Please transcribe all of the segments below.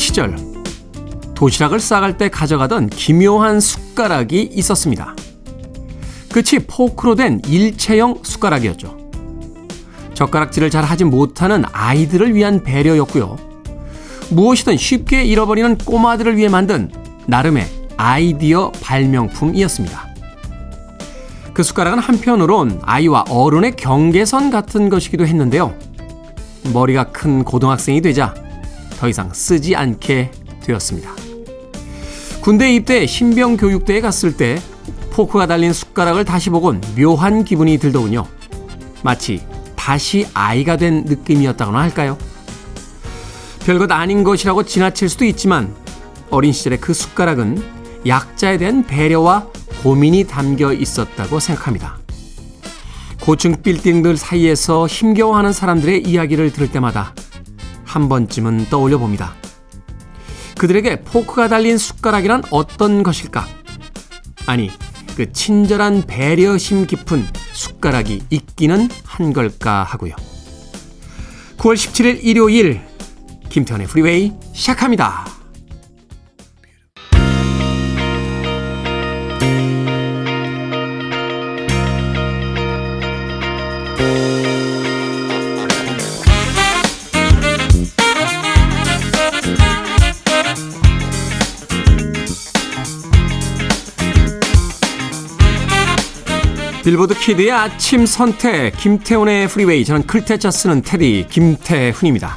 시절 도시락을 싸갈 때 가져가던 기묘한 숟가락이 있었습니다. 끝이 포크로 된 일체형 숟가락이었죠. 젓가락질을 잘 하지 못하는 아이들을 위한 배려였고요. 무엇이든 쉽게 잃어버리는 꼬마들을 위해 만든 나름의 아이디어 발명품이었습니다. 그 숟가락은 한편으론 아이와 어른의 경계선 같은 것이기도 했는데요. 머리가 큰 고등학생이 되자 더 이상 쓰지 않게 되었습니다. 군대 입대 신병 교육대에 갔을 때 포크가 달린 숟가락을 다시 보곤 묘한 기분이 들더군요. 마치 다시 아이가 된 느낌이었다거나 할까요? 별것 아닌 것이라고 지나칠 수도 있지만 어린 시절의 그 숟가락은 약자에 대한 배려와 고민이 담겨 있었다고 생각합니다. 고층 빌딩들 사이에서 힘겨워하는 사람들의 이야기를 들을 때마다 한 번쯤은 떠올려 봅니다. 그들에게 포크가 달린 숟가락이란 어떤 것일까? 아니, 그 친절한 배려심 깊은 숟가락이 있기는 한 걸까 하고요. 9월 17일 일요일 김태훈의 프리웨이 시작합니다. 빌보드 키드의 아침 선택 김태훈의 프리웨이 저는 클테짜 쓰는 테디 김태훈입니다.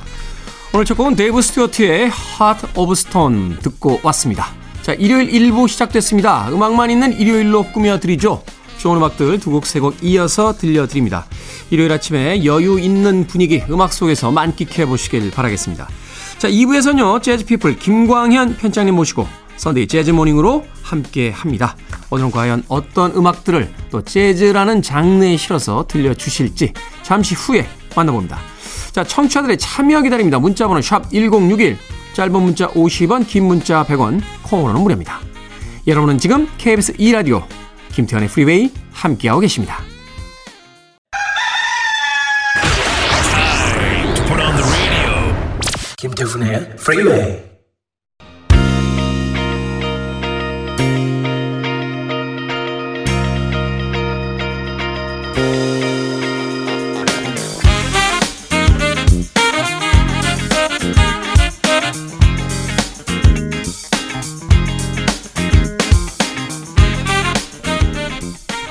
오늘 첫 곡은 데이브 스튜어트의 Heart of Stone 듣고 왔습니다. 자 일요일 1부 시작됐습니다. 음악만 있는 일요일로 꾸며드리죠. 좋은 음악들 두 곡 세 곡 이어서 들려드립니다. 일요일 아침에 여유 있는 분위기 음악 속에서 만끽해 보시길 바라겠습니다. 자 2부에서는요 재즈피플 김광현 편집장님 모시고 Sunday Jazz Morning으로 함께 합니다. 오늘은 과연 어떤 음악들을 또 재즈라는 장르에 실어서 들려주실지 잠시 후에 만나봅니다. 자, 청취자들의 참여 기다립니다. 문자번호 샵 1061, 짧은 문자 50원, 긴 문자 100원, 콩으로는 무료입니다. 여러분은 지금 KBS 2라디오 김태훈의 프리웨이 함께하고 계십니다. 김태훈의 프리웨이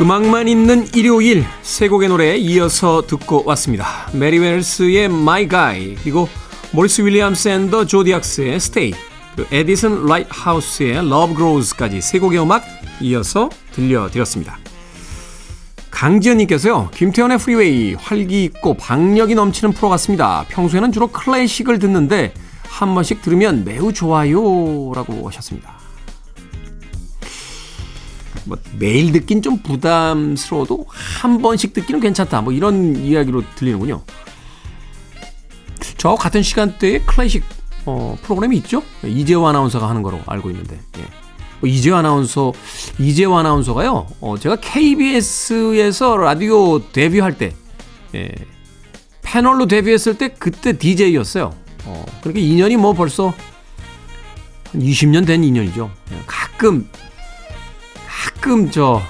음악만 있는 일요일 세 곡의 노래 이어서 듣고 왔습니다. 메리 웰스의 My Guy 그리고 모리스 윌리엄스 and the Zodiacs의 Stay 그리고 에디슨 라이트하우스의 Love Grows까지 세 곡의 음악 이어서 들려드렸습니다. 강지연님께서요. 김태훈의 프리웨이 활기 있고 박력이 넘치는 프로 같습니다. 평소에는 주로 클래식을 듣는데 한 번씩 들으면 매우 좋아요 라고 하셨습니다. 뭐 매일 듣긴 좀 부담스러워도 한 번씩 듣기는 괜찮다. 뭐 이런 이야기로 들리는군요. 저 같은 시간대에 클래식 어, 프로그램이 있죠. 이재호 아나운서가 하는 거로 알고 있는데. 예. 뭐 이재호 아나운서 이재호 아나운서가요. 어, 제가 KBS에서 라디오 데뷔할 때 예, 패널로 데뷔했을 때 그때 DJ였어요. 어, 그러니까 2년이 뭐 벌써 한 20년 된 인연이죠. 예, 가끔 가끔 저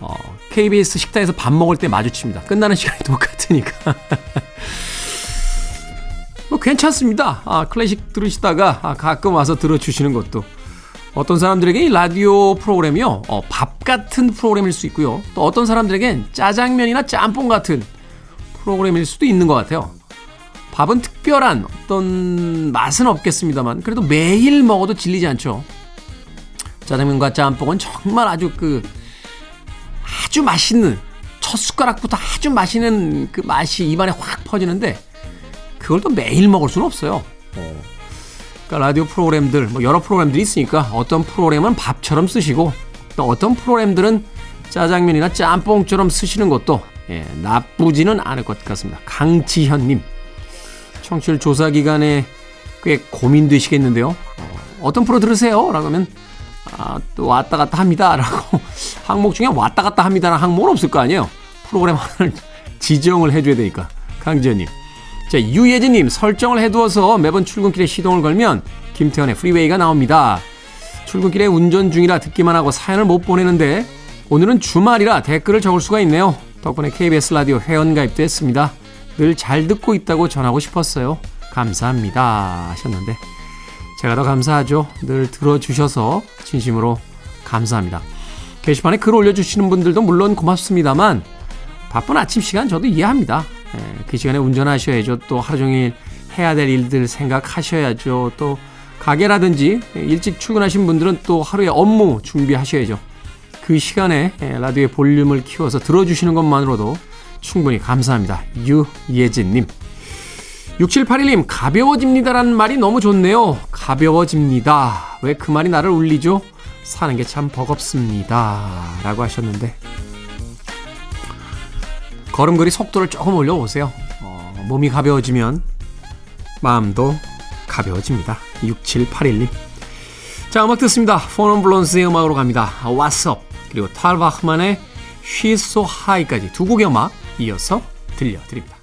어, KBS 식당에서 밥 먹을 때 마주칩니다. 끝나는 시간이 똑같으니까. 뭐 괜찮습니다. 아, 클래식 들으시다가 아, 가끔 와서 들어주시는 것도 어떤 사람들에게 이 라디오 프로그램이요 어, 밥 같은 프로그램일 수 있고요. 또 어떤 사람들에겐 짜장면이나 짬뽕 같은 프로그램일 수도 있는 것 같아요. 밥은 특별한 어떤 맛은 없겠습니다만 그래도 매일 먹어도 질리지 않죠. 짜장면과 짬뽕은 정말 아주 그 아주 맛있는 첫 숟가락부터 아주 맛있는 그 맛이 입안에 확 퍼지는데 그걸 또 매일 먹을 수는 없어요. 어. 그러니까 라디오 프로그램들 뭐 여러 프로그램들이 있으니까 어떤 프로그램은 밥처럼 쓰시고 또 어떤 프로그램들은 짜장면이나 짬뽕처럼 쓰시는 것도 예, 나쁘지는 않을 것 같습니다. 강지현님 청취율 조사 기간에 꽤 고민되시겠는데요. 어, 떤 프로 들으세요? 라고 하면 아, 또 왔다 갔다 합니다. 라고 항목 중에 왔다 갔다 합니다라는 항목은 없을 거 아니에요. 프로그램 하나를 지정을 해줘야 되니까. 강지현님. 자, 유예진님 설정을 해두어서 매번 출근길에 시동을 걸면 김태현의 프리웨이가 나옵니다. 출근길에 운전 중이라 듣기만 하고 사연을 못 보내는데 오늘은 주말이라 댓글을 적을 수가 있네요. 덕분에 KBS 라디오 회원 가입도 했습니다. 늘 잘 듣고 있다고 전하고 싶었어요. 감사합니다. 하셨는데 제가 더 감사하죠. 늘 들어주셔서 진심으로 감사합니다. 게시판에 글 올려주시는 분들도 물론 고맙습니다만 바쁜 아침 시간 저도 이해합니다. 예, 그 시간에 운전하셔야죠. 또 하루 종일 해야 될 일들 생각하셔야죠. 또 가게라든지 일찍 출근하신 분들은 또 하루의 업무 준비하셔야죠. 그 시간에 예, 라디오의 볼륨을 키워서 들어주시는 것만으로도 충분히 감사합니다. 유예진님. 6781님, 가벼워집니다라는 말이 너무 좋네요. 가벼워집니다. 왜 그 말이 나를 울리죠? 사는 게 참 버겁습니다. 라고 하셨는데, 걸음걸이 속도를 조금 올려보세요. 어, 몸이 가벼워지면 마음도 가벼워집니다. 6781님. 자, 음악 듣습니다. 포넌 블론스의 음악으로 갑니다. What's Up 그리고 탈바흐만의 She's So High까지 두 곡의 음악 이어서 들려드립니다.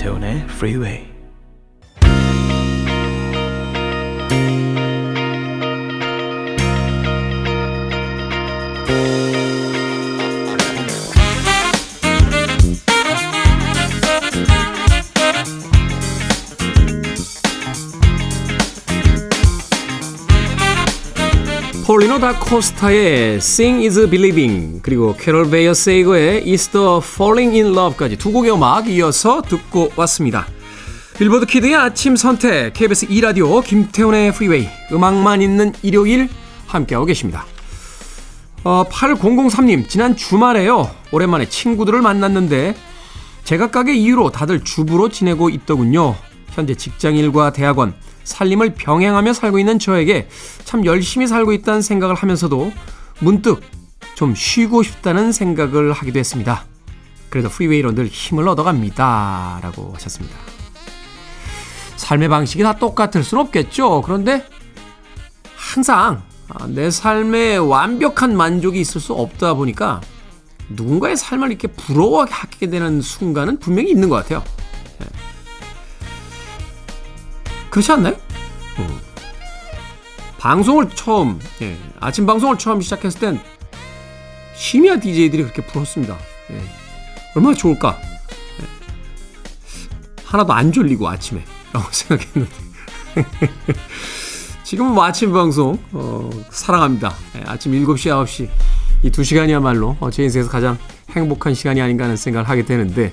김태훈의 Freeway. 폴리노 다 코스타의 Sing is Believing 그리고 캐롤 베이어 세이거의 Is the Falling in Love까지 두 곡의 음악 이어서 듣고 왔습니다. 빌보드 키드의 아침 선택 KBS 2라디오 김태훈의 프리웨이 음악만 있는 일요일 함께하고 계십니다. 어, 8003님 지난 주말에요. 오랜만에 친구들을 만났는데 제각각의 이유로 다들 주부로 지내고 있더군요. 현재 직장일과 대학원 살림을 병행하며 살고 있는 저에게 참 열심히 살고 있다는 생각을 하면서도 문득 좀 쉬고 싶다는 생각을 하기도 했습니다. 그래도 프리웨이로 늘 힘을 얻어갑니다. 라고 하셨습니다. 삶의 방식이 다 똑같을 순 없겠죠. 그런데 항상 내 삶에 완벽한 만족이 있을 수 없다 보니까 누군가의 삶을 이렇게 부러워하게 되는 순간은 분명히 있는 것 같아요. 그렇지 않나요? 음. 방송을 처음 예, 아침 방송을 처음 시작했을 땐 심야 DJ들이 그렇게 부럽습니다. 예, 얼마나 좋을까? 예, 하나도 안 졸리고 아침에 라고 생각했는데 지금은 뭐 아침 방송 어, 사랑합니다. 예, 아침 7시 9시 이 두 시간이야말로 어, 제 인생에서 가장 행복한 시간이 아닌가 하는 생각을 하게 되는데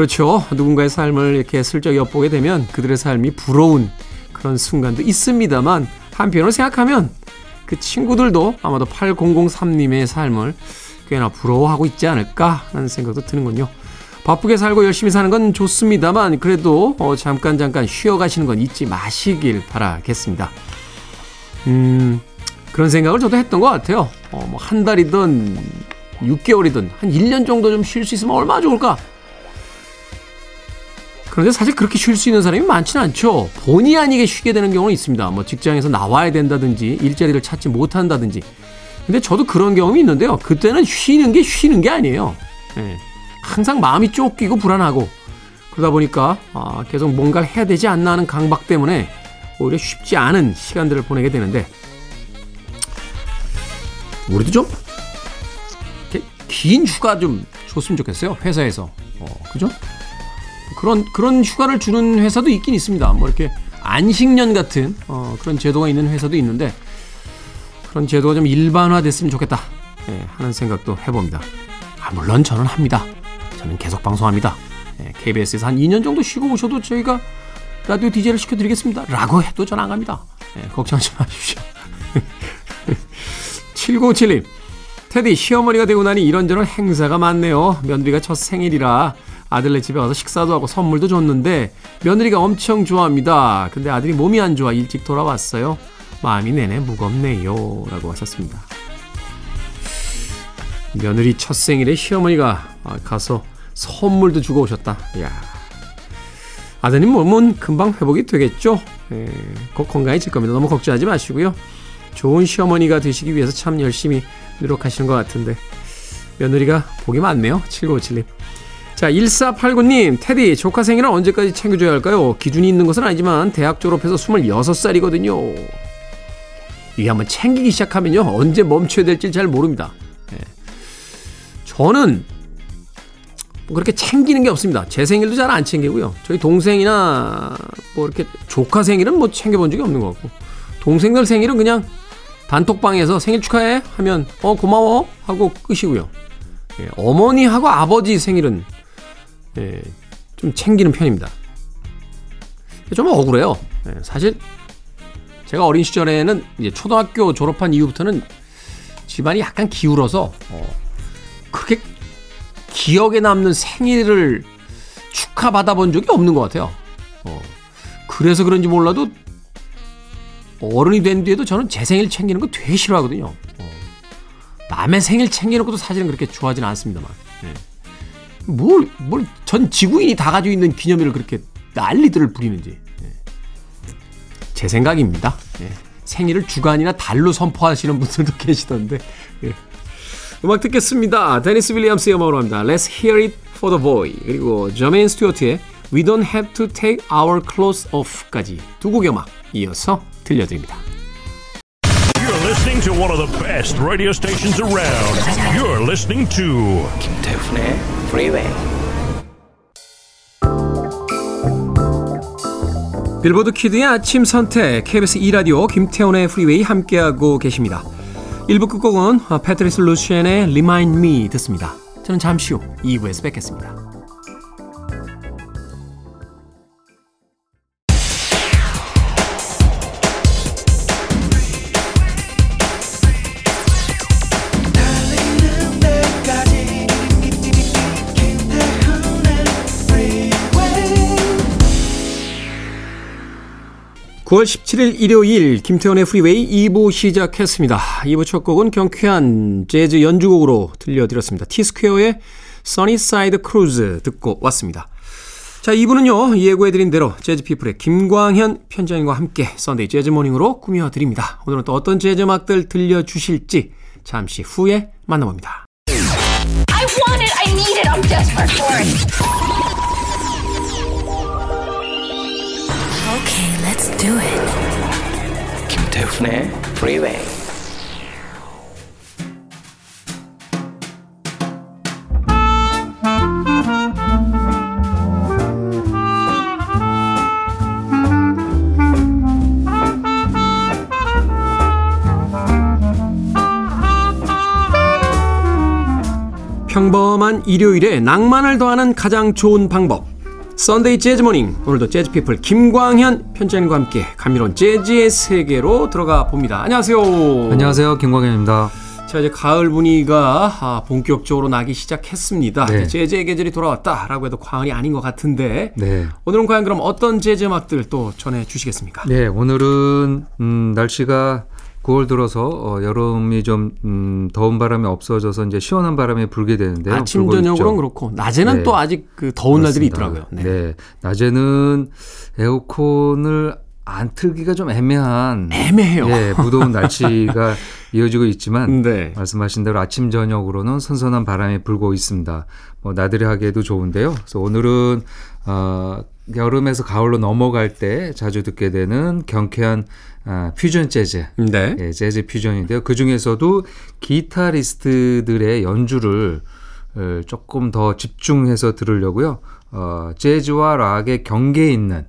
그렇죠. 누군가의 삶을 이렇게 슬쩍 엿보게 되면 그들의 삶이 부러운 그런 순간도 있습니다만 한편으로 생각하면 그 친구들도 아마도 8003님의 삶을 꽤나 부러워하고 있지 않을까 하는 생각도 드는군요. 바쁘게 살고 열심히 사는 건 좋습니다만 그래도 어 잠깐 잠깐 쉬어 가시는 건 잊지 마시길 바라겠습니다. 음 그런 생각을 저도 했던 것 같아요. 어 뭐 한 달이든 6개월이든 한 1년 정도 좀 쉴 수 있으면 얼마나 좋을까? 그런데 사실 그렇게 쉴 수 있는 사람이 많지는 않죠. 본의 아니게 쉬게 되는 경우는 있습니다. 뭐 직장에서 나와야 된다든지 일자리를 찾지 못한다든지. 근데 저도 그런 경험이 있는데요. 그때는 쉬는 게 쉬는 게 아니에요. 예. 항상 마음이 쫓기고 불안하고 그러다 보니까 아, 계속 뭔가를 해야 되지 않나 하는 강박 때문에 오히려 쉽지 않은 시간들을 보내게 되는데 우리도 좀 긴 휴가 좀 줬으면 좋겠어요. 회사에서. 어, 그죠? 그런 그런 휴가를 주는 회사도 있긴 있습니다. 뭐 이렇게 안식년 같은 어, 그런 제도가 있는 회사도 있는데 그런 제도가 좀 일반화됐으면 좋겠다 예, 하는 생각도 해봅니다. 아, 물론 저는 합니다. 저는 계속 방송합니다. 예, KBS에서 한 2년 정도 쉬고 오셔도 저희가 라디오 DJ를 시켜드리겠습니다. 라고 해도 전 안 갑니다. 예, 걱정하지 마십시오. 7957님. 테디 시어머니가 되고 나니 이런저런 행사가 많네요. 며느리가 첫 생일이라 아들네 집에 와서 식사도 하고 선물도 줬는데 며느리가 엄청 좋아합니다. 근데 아들이 몸이 안 좋아 일찍 돌아왔어요. 마음이 내내 무겁네요. 라고 하셨습니다. 며느리 첫 생일에 시어머니가 가서 선물도 주고 오셨다. 이야. 아드님 몸은 금방 회복이 되겠죠? 예, 곧 건강해질 겁니다. 너무 걱정하지 마시고요. 좋은 시어머니가 되시기 위해서 참 열심히 노력하시는 것 같은데 며느리가 복이 많네요. 7957님. 자, 1489님, 테디, 조카 생일은 언제까지 챙겨줘야 할까요? 기준이 있는 것은 아니지만 대학 졸업해서 26살이거든요. 이게 한번 챙기기 시작하면요. 언제 멈춰야 될지 잘 모릅니다. 예. 저는 뭐 그렇게 챙기는 게 없습니다. 제 생일도 잘 안 챙기고요. 저희 동생이나 뭐 이렇게 조카 생일은 뭐 챙겨본 적이 없는 것 같고 동생들 생일은 그냥 단톡방에서 생일 축하해 하면 어 고마워 하고 끝이고요. 예, 어머니하고 아버지 생일은 예, 좀 챙기는 편입니다. 좀 억울해요. 예, 사실 제가 어린 시절에는 이제 초등학교 졸업한 이후부터는 집안이 약간 기울어서 어, 그렇게 기억에 남는 생일을 축하받아 본 적이 없는 것 같아요. 어, 그래서 그런지 몰라도 어른이 된 뒤에도 저는 제 생일 챙기는 거 되게 싫어하거든요. 어, 남의 생일 챙기는 것도 사실은 그렇게 좋아하지는 않습니다만. 예. 뭘, 뭘, 전 지구인이 다 가지고 있는 기념일을 그렇게 난리들을 부리는지. 예. 제 생각입니다. 예. 생일을 주간이나 달로 선포하시는 분들도 계시던데. 예. 음악 듣겠습니다. 데니스 윌리엄스의 음악으로 합니다. Let's hear it for the boy. 그리고 저메인 스튜어트의 We don't have to take our clothes off까지 두 곡의 음악 이어서 들려드립니다. You're listening to one of the best radio stations around. You're listening to 김태훈의 Freeway. 빌보드 키드의 아침 선택 KBS 2 라디오 김태훈의 프리웨이 함께하고 계십니다. 1부 끝곡은 패트리스 루시엔의 Remind Me 듣습니다. 저는 잠시 후 2부에서 뵙겠습니다. (9월 17일) 일요일 김태훈의 프리웨이 2부 시작했습니다. 2부 첫 곡은 경쾌한 재즈 연주곡으로 들려드렸습니다. 티스퀘어의 Sunnyside Cruise 듣고 왔습니다. 자, 2부는요, 예고해드린 대로 재즈피플의 김광현 편집장님과 함께 Sunday Jazz Morning으로 꾸며드립니다. 오늘은 또 어떤 재즈 음악들 들려주실지 잠시 후에 만나봅니다. Do it. 김태훈의 Freeway. 평범한 일요일에 낭만을 더하는 가장 좋은 방법. Sunday Jazz Morning. 오늘도 재즈 피플 김광현 편집장님과 함께 감미로운 재즈의 세계로 들어가 봅니다. 안녕하세요. 안녕하세요. 김광현입니다. 자, 이제 가을 분위기가 아, 본격적으로 나기 시작했습니다. 네. 재즈의 계절이 돌아왔다라고 해도 과언이 아닌 것 같은데 네. 오늘은 과연 그럼 어떤 재즈 음악들 또 전해 주시겠습니까? 네, 오늘은 음, 날씨가 9월 들어서 어, 여름이 좀 음, 더운 바람이 없어져서 이제 시원한 바람이 불게 되는데요. 아침. 저녁으로는 그렇고 낮에는 네. 또 아직 그 더운 날들이 그렇습니다. 있더라고요. 네. 낮에는 에어컨을 안 틀기가 좀 애매한 애매해요. 예, 무더운 날씨가 이어지고 있지만 네. 말씀하신 대로 아침 저녁으로는 선선한 바람이 불고 있습니다. 뭐 나들이 하기에도 좋은데요. 그래서 오늘은 어, 여름에서 가을로 넘어갈 때 자주 듣게 되는 경쾌한 아, 퓨전 재즈, 네. 예, 재즈 퓨전인데요. 그 중에서도 기타리스트들의 연주를 어, 조금 더 집중해서 들으려고요. 어, 재즈와 락의 경계에 있는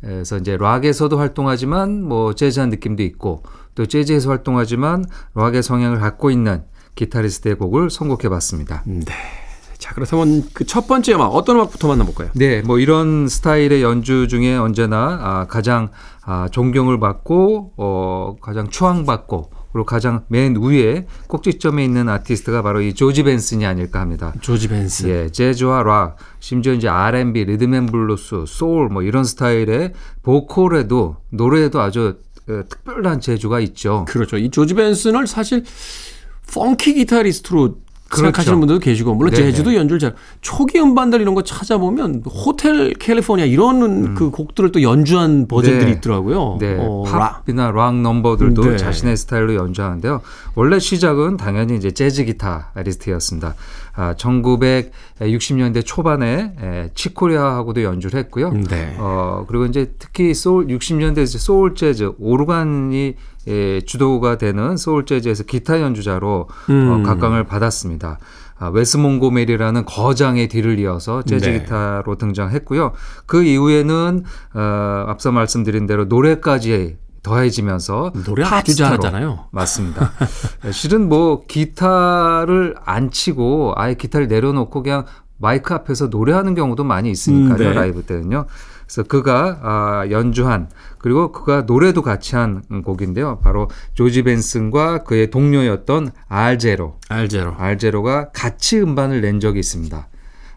그래서 이제 락에서도 활동하지만 뭐 재즈한 느낌도 있고 또 재즈에서 활동하지만 락의 성향을 갖고 있는 기타리스트의 곡을 선곡해 봤습니다. 네. 자, 그렇다면 그 첫 번째 음악 어떤 음악부터 만나볼까요? 네, 뭐 이런 스타일의 연주 중에 언제나 아, 가장 아, 존경을 받고 어, 가장 추앙받고 그리고 가장 맨 위에 꼭지점에 있는 아티스트가 바로 이 조지 벤슨이 아닐까 합니다. 조지 벤슨. 예, 재즈와 락, 심지어 이제 R&B, 리듬앤블루스, 소울 뭐 이런 스타일의 보컬에도 노래에도 아주 어, 특별한 재주가 있죠. 그렇죠. 이 조지 벤슨을 사실 펑키 기타리스트로 생각하시는 분들도 계시고 물론 네네. 재즈도 연주를 잘 초기 음반들 이런 거 찾아보면 Hotel California 이런 그 곡들을 또 연주한 버전들이 네. 있더라고요. 네, 어, 라- 팝이나 락 넘버들도 네. 자신의 스타일로 연주하는데요. 원래 시작은 당연히 이제 재즈 기타리스트였습니다. 아, 1960년대 초반에 에, 칙 코리아하고도 연주를 했고요. 네. 어, 그리고 이제 특히 소울 60년대 이제 소울 재즈 오르간이 에, 주도가 되는 소울 재즈에서 기타 연주자로 음. 어, 각광을 받았습니다. 아, 웨스 몽고메리라는 거장의 뒤를 이어서 재즈 네. 기타로 등장했고요. 그 이후에는 어, 앞서 말씀드린 대로 노래까지 더해지면서 노래 아주. 잘하잖아요. 맞습니다. 실은 뭐 기타를 안 치고 아예 기타를 내려놓고 그냥 마이크 앞에서 노래하는 경우도 많이 있으니까요. 음, 네. 라이브 때는요. 그래서 그가 아, 연주한 그리고 그가 노래도 같이 한 곡인데요. 바로 조지 벤슨과 그의 동료였던 알제로. 알제로. 알제로가 같이 음반을 낸 적이 있습니다.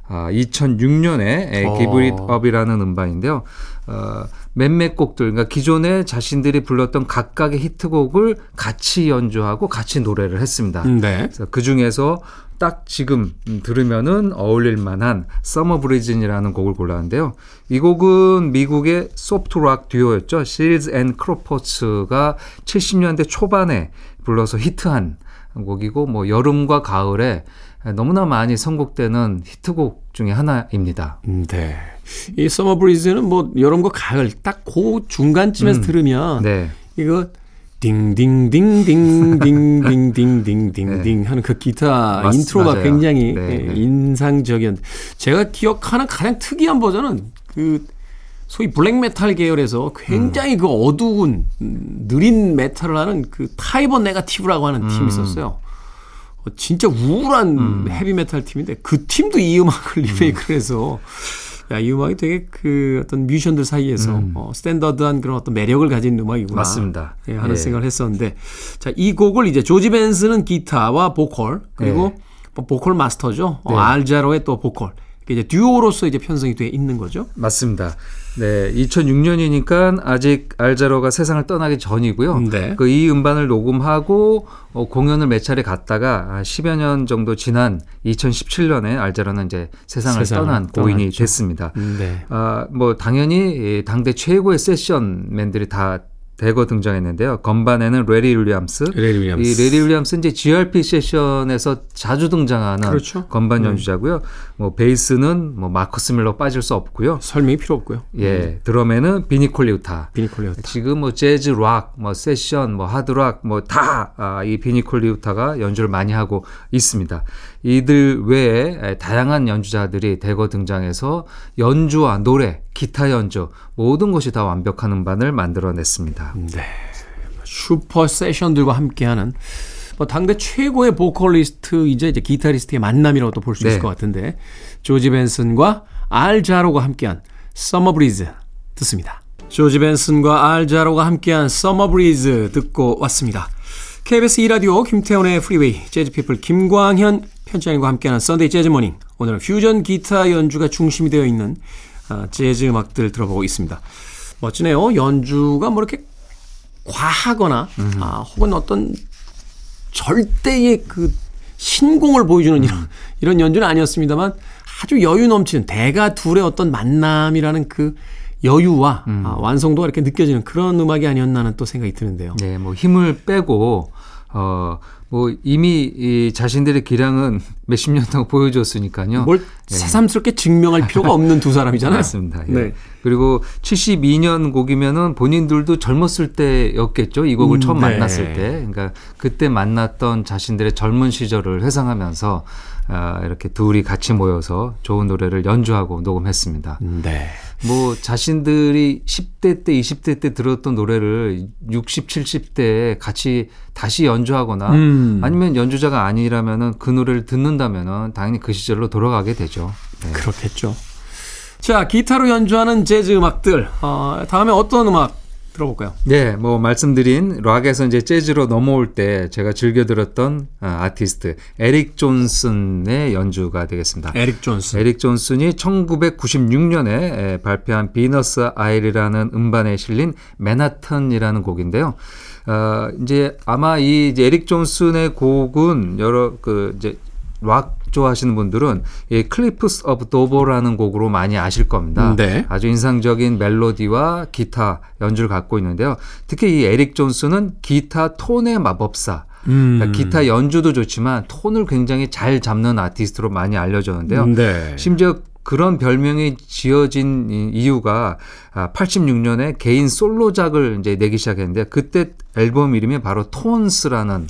아, 2006년에 어. Give It Up이라는 음반인데요. 어, 몇몇 곡들, 그러니까 기존에 자신들이 불렀던 각각의 히트곡을 같이 연주하고 같이 노래를 했습니다. 네. 그래서 그 중에서 딱 지금 음, 들으면은 어울릴 만한 Summer Breeze이라는 곡을 골랐는데요. 이 곡은 미국의 소프트 락 듀오였죠. Seals and Crofts가 70년대 초반에 불러서 히트한 곡이고 뭐 여름과 가을에 너무나 많이 선곡되는 히트곡 중에 하나입니다. 음, 네. 이 Summer Breeze는 뭐 여름과 가을 딱 그 중간쯤에서 들으면 네. 이거 딩딩딩딩딩딩딩딩딩딩 하는 그 기타 맞- 인트로가 맞아요. 굉장히 네, 예, 네. 인상적이었는데 제가 기억하는 가장 특이한 버전은 그 소위 black metal 계열에서 굉장히 그 어두운 음, 느린 메탈을 하는 그 Type O Negative라고 하는 음. 팀이 있었어요. 어, 진짜 우울한 헤비메탈 팀인데 그 팀도 이 음악을 리메이크를 해서 야, 이 음악이 되게 그 어떤 뮤지션들 사이에서 어, 스탠더드한 그런 어떤 매력을 가진 음악이구나. 맞습니다. 예, 하는 예. 생각을 했었는데 자, 이 곡을 이제 조지 벤슨은 기타와 보컬 그리고 뭐 보컬 마스터죠. 어, 네. 알 자로의 또 보컬. 이제 듀오로서 이제 편성이 돼 있는 거죠. 맞습니다. 네, 2006년이니까 아직 알 자로가 세상을 떠나기 전이고요. 네. 그 이 음반을 녹음하고 어, 공연을 몇 차례 갖다가 아, 10여 년 정도 지난 2017년에 알 자로는 이제 세상을 세상을 떠난 고인이 떠났죠. 됐습니다. 네. 아, 뭐 당연히 이 당대 최고의 세션맨들이 다 대거 등장했는데요. 건반에는 레리 윌리엄스. 레리 윌리엄스. 이 레리 윌리엄스 이제 GRP 세션에서 자주 등장하는 그렇죠. 건반 연주자고요. 뭐 베이스는 뭐 마커스 밀러 빠질 수 없고요. 설명이 필요 없고요. 예, 드럼에는 비니 콜리우타. 비니 콜리우타. 지금 뭐 재즈, 락, 뭐 세션, 뭐 하드락 뭐 다 이 비니 콜리우타가 연주를 많이 하고 있습니다. 이들 외에 에, 다양한 연주자들이 대거 등장해서 연주와 노래, 기타 연주 모든 것이 다 완벽한 음반을 만들어냈습니다. 네. 슈퍼 세션들과 함께하는 뭐 당대 최고의 보컬리스트이자 이제 기타리스트의 만남이라고도 볼수 네. 있을 것 같은데 조지 벤슨과 알 자로가 함께한 Summer Breeze 듣습니다. 조지 벤슨과 알 자로가 함께한 Summer Breeze 듣고 왔습니다. KBS 2라디오 김태훈의 Freeway 재즈피플 김광현 편집장님과 함께하는 Sunday Jazz Morning 오늘은 퓨전 기타 연주가 중심이 되어 있는 아, 재즈 음악들 들어보고 있습니다. 멋지네요. 연주가 뭐 이렇게 과하거나 아, 혹은 어떤 절대의 그 신공을 보여주는 이런 이런 연주는 아니었습니다만 아주 여유 넘치는 대가 둘의 어떤 만남이라는 그 여유와 아, 완성도가 이렇게 느껴지는 그런 음악이 아니었나 하는 또 생각이 드는데요. 네, 뭐 힘을 빼고 어, 뭐 이미 이 자신들의 기량은 몇십 년 동안 보여줬으니까요. 뭘 새삼스럽게 증명할 필요가 없는 두 사람이잖아요. 맞습니다. 예. 네. 그리고 72년 곡이면은 본인들도 젊었을 때였겠죠. 이 곡을 음, 처음 네. 만났을 때. 그러니까 그때 만났던 자신들의 젊은 시절을 회상하면서 아, 이렇게 둘이 같이 모여서 좋은 노래를 연주하고 녹음했습니다. 네. 뭐 자신들이 10대 때, 20대 때 들었던 노래를 60, 70대에 같이 다시 연주하거나 음. 아니면 연주자가 아니라면은 그 노래를 듣는다면은 당연히 그 시절로 돌아가게 되죠. 네. 그렇겠죠. 자, 기타로 연주하는 재즈 음악들. 어, 다음에 어떤 음악 들어볼까요? 네, 뭐 말씀드린 락에서 이제 재즈로 넘어올 때 제가 즐겨 들었던 아, 아티스트 에릭 존슨의 연주가 되겠습니다. 에릭 존슨. 에릭 존슨이 1996년에 발표한 Venus Isle이라는 음반에 실린 Manhattan이라는 곡인데요. 어, 이제 아마 이 이제 에릭 존슨의 곡은 여러 그 이제 락 좋아하시는 분들은 이 Cliffs of Dover라는 곡으로 많이 아실 겁니다. 네. 아주 인상적인 멜로디와 기타 연주를 갖고 있는데요. 특히 이 에릭 존슨은 기타 톤의 마법사. 음. 그러니까 기타 연주도 좋지만 톤을 굉장히 잘 잡는 아티스트로 많이 알려졌는데요. 네. 심지어 그런 별명이 지어진 이- 이유가 86년에 개인 솔로작을 이제 내기 시작했는데 그때 앨범 이름이 바로 Tones라는.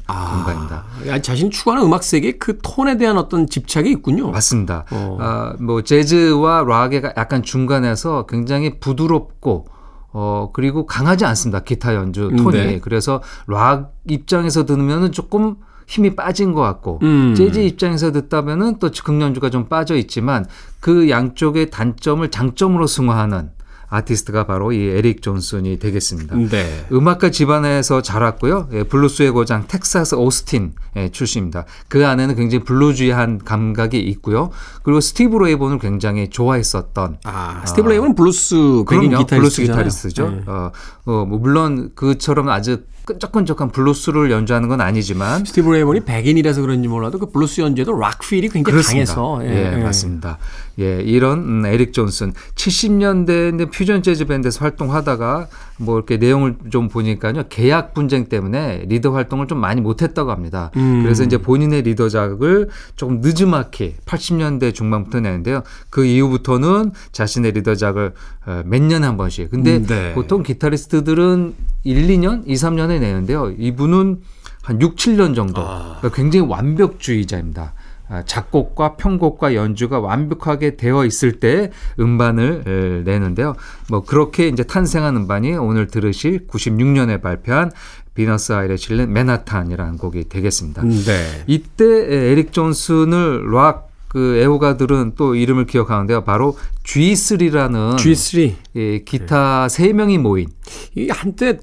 아, 자신이 추구하는 음악 세계에 그 톤에 대한 어떤 집착이 있군요. 맞습니다. 어. 아, 뭐 재즈와 락의 약간 중간에서 굉장히 부드럽고 어 그리고 강하지 않습니다. 기타 연주 톤이. 네. 그래서 락 입장에서 들으면은 조금 힘이 빠진 것 같고 음. 재즈 입장에서 듣다면은 또 즉흥연주가 좀 빠져 있지만 그 양쪽의 단점을 장점으로 승화하는 아티스트가 바로 이 에릭 존슨이 되겠습니다. 네. 음악가 집안에서 자랐고요. 예, 블루스의 고장 텍사스 오스틴 예, 출신입니다. 그 안에는 굉장히 bluesy한 감각이 있고요. 그리고 스티비 레이 본을 굉장히 좋아했었던 아, 스티브 레이 본은 블루스 그럼요. 블루스 기타리스트잖아요. 기타리스트죠. 네. 어, 어, 뭐 물론 그처럼 아주 끈적끈적한 블루스를 연주하는 건 아니지만 스티비 레이 본이 백인이라서 그런지 몰라도 그 블루스 연주에도 락 feel이 굉장히 그렇습니다. 강해서 예, 맞습니다. 예, 이런 음, 에릭 존슨 70년대 퓨전 재즈 밴드에서 활동하다가 뭐 이렇게 내용을 좀 보니까요 계약 분쟁 때문에 리더 활동을 좀 많이 못했다고 합니다. 음. 그래서 이제 본인의 리더작을 조금 늦지막히 80년대 중반부터 내는데요. 그 이후부터는 자신의 리더작을 어, 몇 년에 한 번씩. 근데 음, 네. 보통 기타리스트들은 1, 2년, 2, 3년에 내는데요. 이분은 한 6, 7년 정도. 아. 그러니까 굉장히 완벽주의자입니다. 아, 작곡과 편곡과 연주가 완벽하게 되어 있을 때 음반을 에, 내는데요. 뭐 그렇게 이제 탄생한 음반이 오늘 들으실 96년에 발표한 비너스 아이레 실린 맨하탄이라는 곡이 되겠습니다. 네. 이때 에릭 존슨을 락 그 애호가들은 또 이름을 기억하는데요. 바로 G3라는 G3 예, 기타 세 명이 모인 이 한때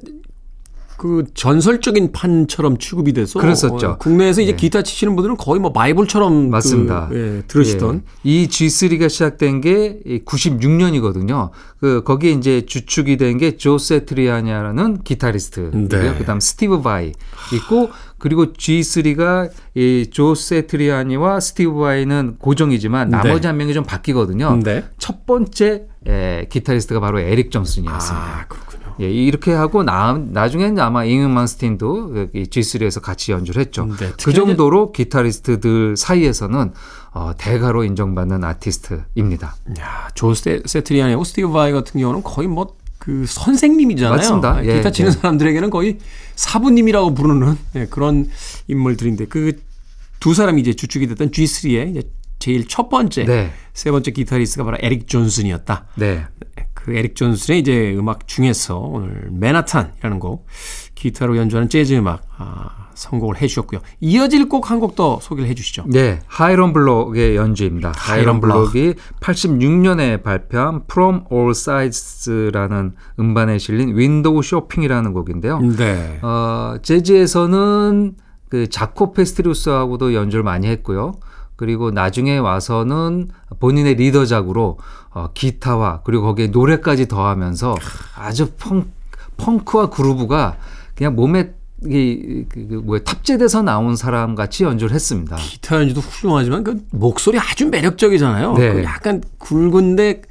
그 전설적인 판처럼 취급이 돼서 그랬었죠. 어, 국내에서 이제 예. 기타 치시는 분들은 거의 뭐 바이블처럼 맞습니다. 그, 예, 들으시던 예. 이 G3가 시작된 게 96년이거든요. 그 거기에 이제 주축이 된 게 조 새트리아니라는 기타리스트고요. 네. 그다음 스티브 바이 있고 그리고 G3가 이 조 새트리아니와 스티브 바이는 고정이지만 나머지 네. 한 명이 좀 바뀌거든요. 네. 첫 번째 에, 기타리스트가 바로 에릭 존슨이었습니다. 아 그렇군요. 예, 이렇게 하고 나, 나중에는 아마 잉베이 맘스틴도 이 G3에서 같이 연주를 했죠. 네, 그 정도로 기타리스트들 사이에서는 어, 대가로 인정받는 아티스트입니다. 야, 조 새, 새트리아니하고 스티브 바이 같은 경우는 거의 뭐 그 선생님이잖아요. 맞습니다. 예, 기타 치는 예. 사람들에게는 거의 사부님이라고 부르는 예, 그런 인물들인데 그 두 사람이 이제 주축이 됐던 G3의 이 제 제일 첫 번째 네. 세 번째 기타리스트가 바로 에릭 존슨이었다. 네. 그 에릭 존슨의 이제 음악 중에서 오늘 Manhattan이라는 곡 기타로 연주하는 재즈 음악 아, 선곡을 해주셨고요. 이어질 곡 한 곡 더 소개를 해주시죠. 네, 하이럼 블록의 연주입니다. 하이럼 하이럼 블록. 블록이 86년에 발표한 From All Sides라는 음반에 실린 Window Shopping이라는 곡인데요. 네. 어, 재즈에서는 그 자코 파스토리우스하고도 연주를 많이 했고요. 그리고 나중에 와서는 본인의 리더작으로 어, 기타와 그리고 거기에 노래까지 더하면서 아주 펑, 펑크와 groove가 그냥 몸에 이, 그, 그 탑재돼서 나온 사람 같이 연주를 했습니다. 기타 연주도 훌륭하지만 그 목소리 아주 매력적이잖아요. 네. 그 약간 굵은데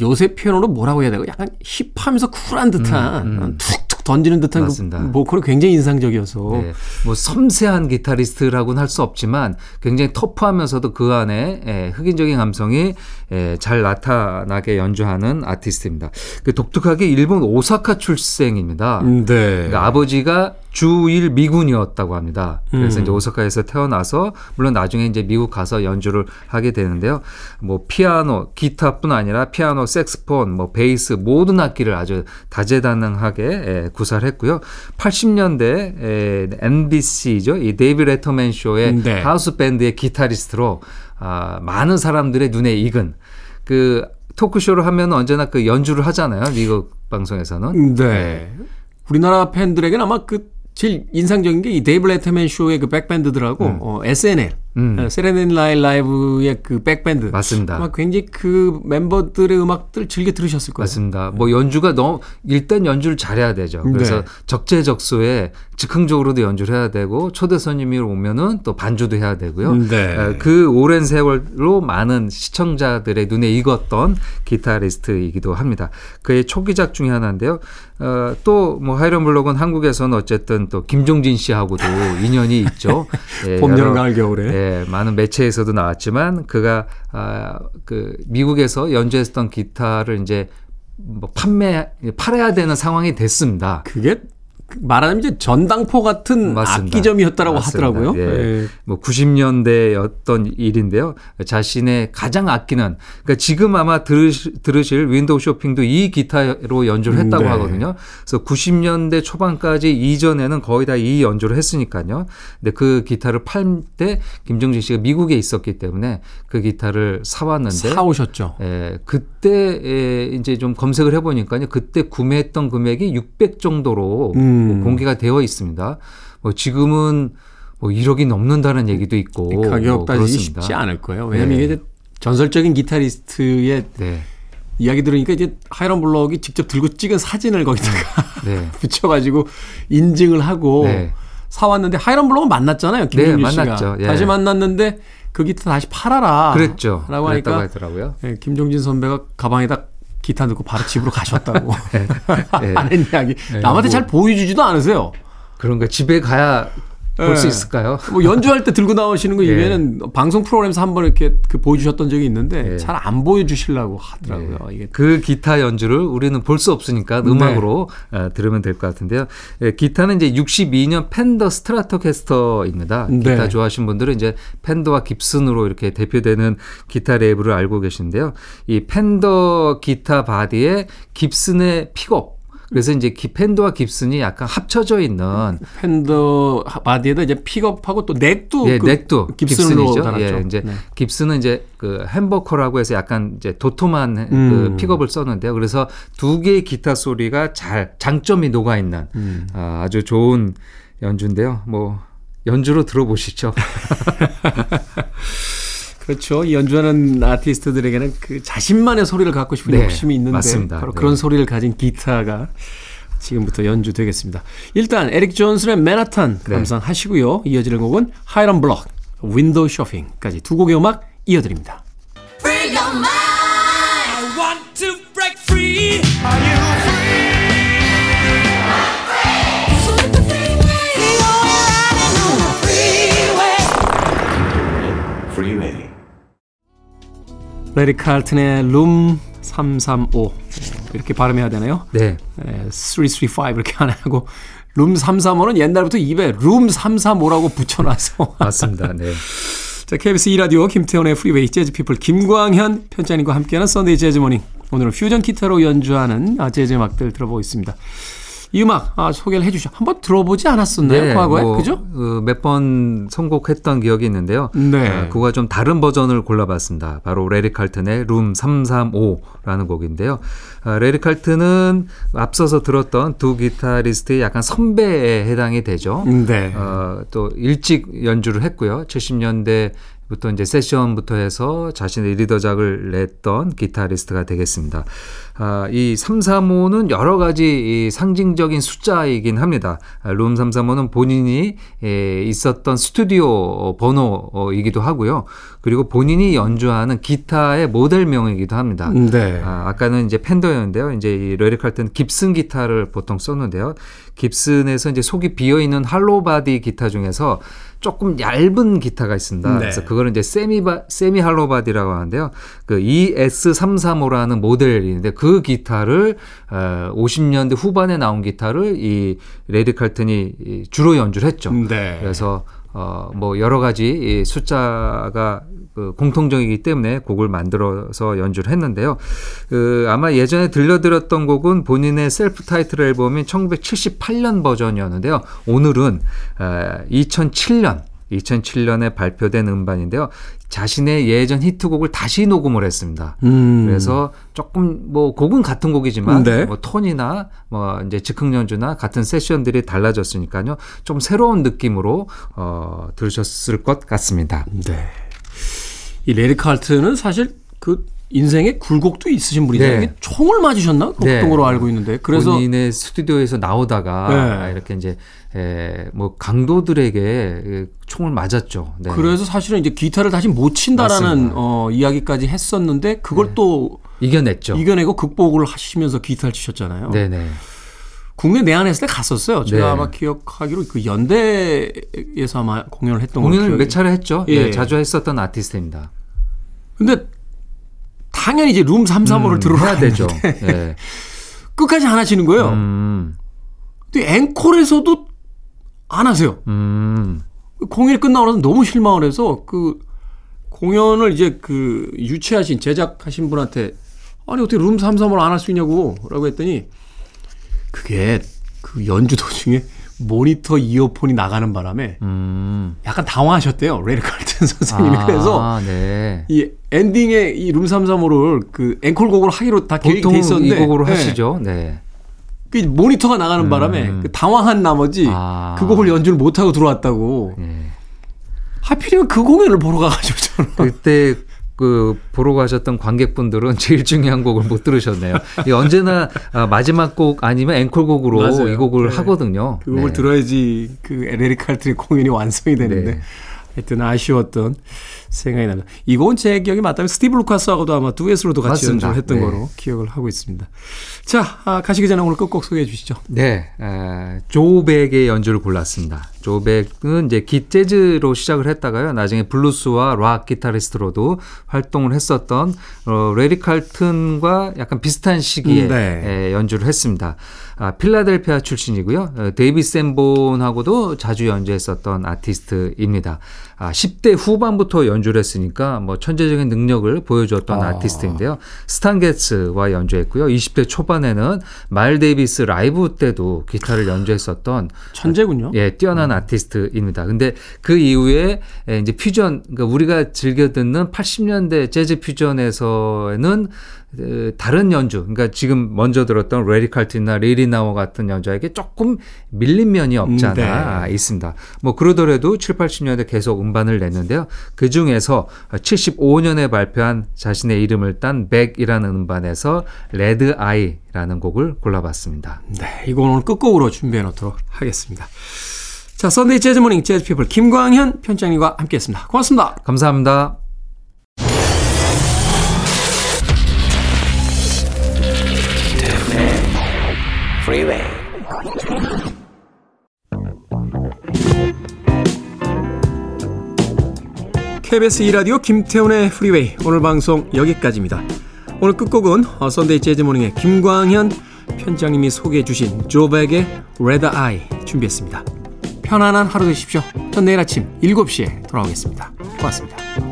요새 표현으로 뭐라고 해야 되고 약간 힙하면서 쿨한 듯한 툭툭 던지는 듯한 음, 맞습니다. 그 보컬이 굉장히 인상적이어서 네, 뭐 섬세한 기타리스트라고는 할 수 없지만 굉장히 터프하면서도 그 안에 예, 흑인적인 감성이 예, 잘 나타나게 연주하는 아티스트입니다. 그 독특하게 일본 오사카 출생입니다. 네. 그러니까 아버지가 주일 미군이었다고 합니다. 그래서 음. 이제 오사카에서 태어나서 물론 나중에 이제 미국 가서 연주를 하게 되는데요. 뭐 피아노, 기타뿐 아니라 피아노, 색스폰, 뭐 베이스 모든 악기를 아주 다재다능하게 예, 구사를 했고요. 80년대 에, NBC죠. 이 데이비드 레터맨 쇼의 네. house band의 기타리스트로 아, 많은 사람들의 눈에 익은 그 토크쇼를 하면 언제나 그 연주를 하잖아요. 미국 방송에서는. 네. 우리나라 팬들에게는 아마 그 제일 인상적인 게 이 데이브 레터맨 쇼의 그 back band들하고 음. 어, SNL 음. Saturday Night Li, Live의 그 back band. 맞습니다. 아마 굉장히 그 멤버들의 음악들 즐겨 들으셨을 거예요. 맞습니다. 뭐 연주가 너무 일단 연주를 잘해야 되죠. 그래서 네. 적재적소에 즉흥적으로도 연주를 해야 되고 초대 손님이 오면은 또 반주도 해야 되고요. 네. 에, 그 오랜 세월로 많은 시청자들의 눈에 익었던 기타리스트이기도 합니다. 그의 초기작 중에 하나인데요. 어, 또뭐 하이런 블록은 한국에서는 어쨌든 또 김종진 씨하고도 인연이 있죠. 예, 봄, 여름, 가을, 겨울에. 예, 많은 매체에서도 나왔지만 그가 아, 그 미국에서 연주했던 기타를 이제 뭐 판매 팔아야 되는 상황이 됐습니다. 그게 말하자면 이제 전당포 같은 맞습니다. 악기점이었다라고 맞습니다. 하더라고요. 예. 예. 뭐 90년대였던 일인데요. 자신의 가장 아끼는 그러니까 지금 아마 들으실, 들으실 Window Shopping도 이 기타로 연주를 했다고 네. 하거든요. 그래서 90년대 초반까지 이전에는 거의 다 이 연주를 했으니까요. 근데 그 기타를 팔 때 김종진 씨가 미국에 있었기 때문에 그 기타를 사왔는데 사오셨죠. 예, 그때 에, 이제 좀 검색을 해보니까요. 그때 구매했던 금액이 600 정도로 음. 뭐 공개가 되어 있습니다. 뭐 지금은 뭐 1억이 넘는다는 얘기도 있고 가격 뭐. 쉽지 않을 거예요. 왜냐면 네. 이게 전설적인 기타리스트의 네, 이야기 들으니까 이제 하이런 블록이 직접 들고 찍은 사진을 거기다가 네, 붙여가지고 인증을 하고 네. 사왔는데 하이런 블록은 만났잖아요. 김종민 네, 씨가 만났죠. 예. 다시 만났는데 그 기타 다시 팔아라. 그랬죠. 라고 하니까 하더라고요. 예, 김종진 선배가 가방에다 기타 넣고 바로 집으로 가셨다고 네. 하는 이야기. 남한테 뭐- 잘 보여주지도 않으세요. 그런가 집에 가야 볼수 예. 있을까요? 뭐 연주할 때 들고 나오시는 거 예. 이외에는 방송 프로그램에서 한번 이렇게 그 보여주셨던 적이 있는데 예. 잘안 보여주시려고 하더라고요. 이게 그 기타 연주를 우리는 볼 수 없으니까 네. 음악으로 어, 들으면 될 것 같은데요. 예, 기타는 이제 62년 펜더 스트라토캐스터입니다. 네. 기타 좋아하시는 분들은 이제 펜더와 깁슨으로 이렇게 대표되는 기타 레이블을 알고 계신데요. 이 펜더 기타 body에 깁슨의 픽업 그래서 이제 기- 펜더와 깁슨이 약간 합쳐져 있는 펜더 body에다 이제 픽업하고 또 neck도 예, 그 neck도 깁슨으로 깁슨이죠. 달았죠. 예, 이제 네. 깁슨은 이제 그 humbucker라고 해서 약간 이제 도톰한 음. 그 픽업을 썼는데요. 그래서 두 개의 기타 소리가 잘 장점이 녹아 있는 음. 아, 아주 좋은 연주인데요. 뭐 연주로 들어보시죠. 그렇죠. 이 연주하는 아티스트들에게는 그 자신만의 소리를 갖고 싶은 네, 욕심이 있는데 맞습니다. 바로 네. 그런 소리를 가진 기타가 지금부터 연주되겠습니다. 일단 에릭 존슨의 Manhattan 네. 감상하시고요. 이어지는 곡은 하이럼 블록, Window Shopping까지 두 곡의 음악 이어드립니다. 래리 칼튼의 룸 335 이렇게 발음해야 되나요? 네. 에, 335 이렇게 안 하고 룸 335는 옛날부터 입에 룸 335라고 붙여놔서 맞습니다. 네. 자, KBS 2라디오 김태훈의 프리웨이 재즈 피플 김광현 편집장님과 함께하는 Sunday Jazz Morning. 오늘은 퓨전 기타로 연주하는 아, 재즈 음악들 들어보고 있습니다. 이 음악 아, 소개를 해주셔. 한번 들어보지 않았었나요? 과거에 뭐, 그죠? 몇번 선곡했던 기억이 있는데요. 네. 아, 그거가 좀 다른 버전을 골라봤습니다. 바로 레리 칼튼의 룸 335라는 곡인데요. 아, 레리 칼튼은 앞서서 들었던 두 기타리스트의 약간 선배에 해당이 되죠. 네. 어, 또 일찍 연주를 했고요. 70년대 부터 이제 세션부터 해서 자신의 리더작을 냈던 기타리스트가 되겠습니다. 아, 이 335는 여러 가지 이 상징적인 숫자이긴 합니다. 아, 룸 335는 본인이 에, 있었던 스튜디오 번호이기도 하고요. 그리고 본인이 연주하는 기타의 모델명이기도 합니다. 네. 아, 아까는 이제 펜더였는데요. 이제 이 래리 칼튼 깁슨 기타를 보통 썼는데요. 깁슨에서 이제 속이 비어 있는 hollow body 기타 중에서 조금 얇은 기타가 있습니다. 네. 그래서 그거는 이제 semi bo, semi hollow body라고 하는데요. 그 ES335라는 모델이 있는데 그 기타를 어, 50년대 후반에 나온 기타를 이 레리 칼튼이 이 주로 연주를 했죠. 네. 그래서 어, 뭐 여러 가지 이 숫자가 그 공통적이기 때문에 곡을 만들어서 연주를 했는데요. 그 아마 예전에 들려드렸던 곡은 본인의 셀프 타이틀 앨범인 1978년 버전이었는데요. 오늘은 에, 2007년 2007년에 발표된 음반인데요. 자신의 예전 히트곡을 다시 녹음을 했습니다. 음. 그래서 조금 뭐 곡은 같은 곡이지만 네. 뭐 톤이나 뭐 이제 즉흥 연주나 같은 세션들이 달라졌으니까요. 좀 새로운 느낌으로 어 들으셨을 것 같습니다. 네. 이 레리 칼튼은 사실 그 인생에 굴곡도 있으신 분이잖아요. 네. 총을 맞으셨나? 그 네. 알고 있는데. 그래서 본인의 스튜디오에서 나오다가 네. 이렇게 이제 에, 뭐 강도들에게 총을 맞았죠. 네. 그래서 사실은 이제 기타를 다시 못 친다라는 맞습니다. 어, 이야기까지 했었는데 그걸 또 이겨냈죠. 이겨내고 극복을 하시면서 기타를 치셨잖아요. 네네. 국내 내한했을 때 갔었어요. 제가 네. 아마 기억하기로 그 연대에서 아마 공연을 했던 공연을 몇 차례 했죠. 예. 네, 자주 했었던 아티스트입니다. 근데 당연히 이제 룸 335를 음, 들어야 해야 되죠. 되죠. 네. 끝까지 안 하시는 거예요. 음, 근데 앵콜에서도 안 하세요. 음, 공연이 끝나고 나서 너무 실망을 해서 그 공연을 이제 그 유치하신 제작하신 분한테 아니 어떻게 룸 335를 안 할 수 있냐고 라고 했더니 그게 그 연주 도중에 모니터 이어폰이 나가는 바람에 음. 약간 당황하셨대요. 레리 칼튼 선생님이. 그래서 아, 네. 이 엔딩에 이룸 335를 그 앵콜곡으로 하기로 다 계획이 돼 있었는데 이 곡으로 네. 하시죠. 네. 그 모니터가 나가는 바람에 그 당황한 나머지 아. 그 곡을 연주를 못 하고 들어왔다고. 네. 하필이면 그 공연을 보러 가가지고 저는. 그때 그 보러 가셨던 관객분들은 제일 중요한 곡을 못 들으셨네요. 이 언제나 아, 마지막 곡 아니면 앵콜곡으로 맞아요. 이 곡을 네. 하거든요. 그 곡을 네. 들어야지 그 래리 칼튼의 공연이 완성이 되는데 네. 하여튼 아쉬웠던 생각이 납니다. 이 곡은 제 기억이 맞다면 스티브 루카서하고도 아마 듀엣으로도 같이 맞습니다. 연주를 했던 네. 거로 기억을 하고 있습니다. 자, 아, 가시기 전에 오늘 끝곡 소개해 주시죠. 네, 에, 조 벡의 연주를 골랐습니다. 조 벡은 이제 기 재즈로 시작을 했다가요. 나중에 블루스와 락 기타리스트로도 활동을 했었던 어, 래리 칼튼과 약간 비슷한 시기에 음, 네. 에, 연주를 했습니다. 아, 필라델피아 출신이고요. 어, 데이빗 샌본하고도 자주 연주했었던 아티스트입니다. 아, 10대 후반부터 연주를 했으니까 뭐 천재적인 능력을 보여주었던 아티스트인데요 스탄 게츠와 연주했고요. 20대 초반에는 마일 데이비스 라이브 때도 기타를 연주했었던 천재군요. 예, 뛰어난 아티스트입니다. 근데 그 이후에 에, 이제 퓨전, 그러니까 우리가 즐겨 듣는 80년대 재즈 퓨전에서는 에, 다른 연주, 그러니까 지금 먼저 들었던 래리 칼튼이나 리 릿나워 같은 연주에게 조금 밀린 면이 없지 음, 않아 네. 있습니다. 뭐 그러더라도 7, 80년대 계속 음반을 냈는데요. 그 중에서 75년에 발표한 자신의 이름을 딴 벡이라는 음반에서 Red Eye라는 곡을 골라봤습니다. 네, 이건 오늘 끝곡으로 준비해 놓도록 하겠습니다. 자, Sunday Jazz Morning 재즈 피플 김광현 편집장님과 함께했습니다. 고맙습니다. 감사합니다. KBS 2라디오 김태훈의 Freeway 오늘 방송 여기까지입니다. 오늘 끝곡은 어, Sunday Jazz Morning의 김광현 편장님이 소개해 주신 조백의 레드 아이 준비했습니다. 편안한 하루 되십시오. 전 내일 아침 7시에 돌아오겠습니다. 고맙습니다.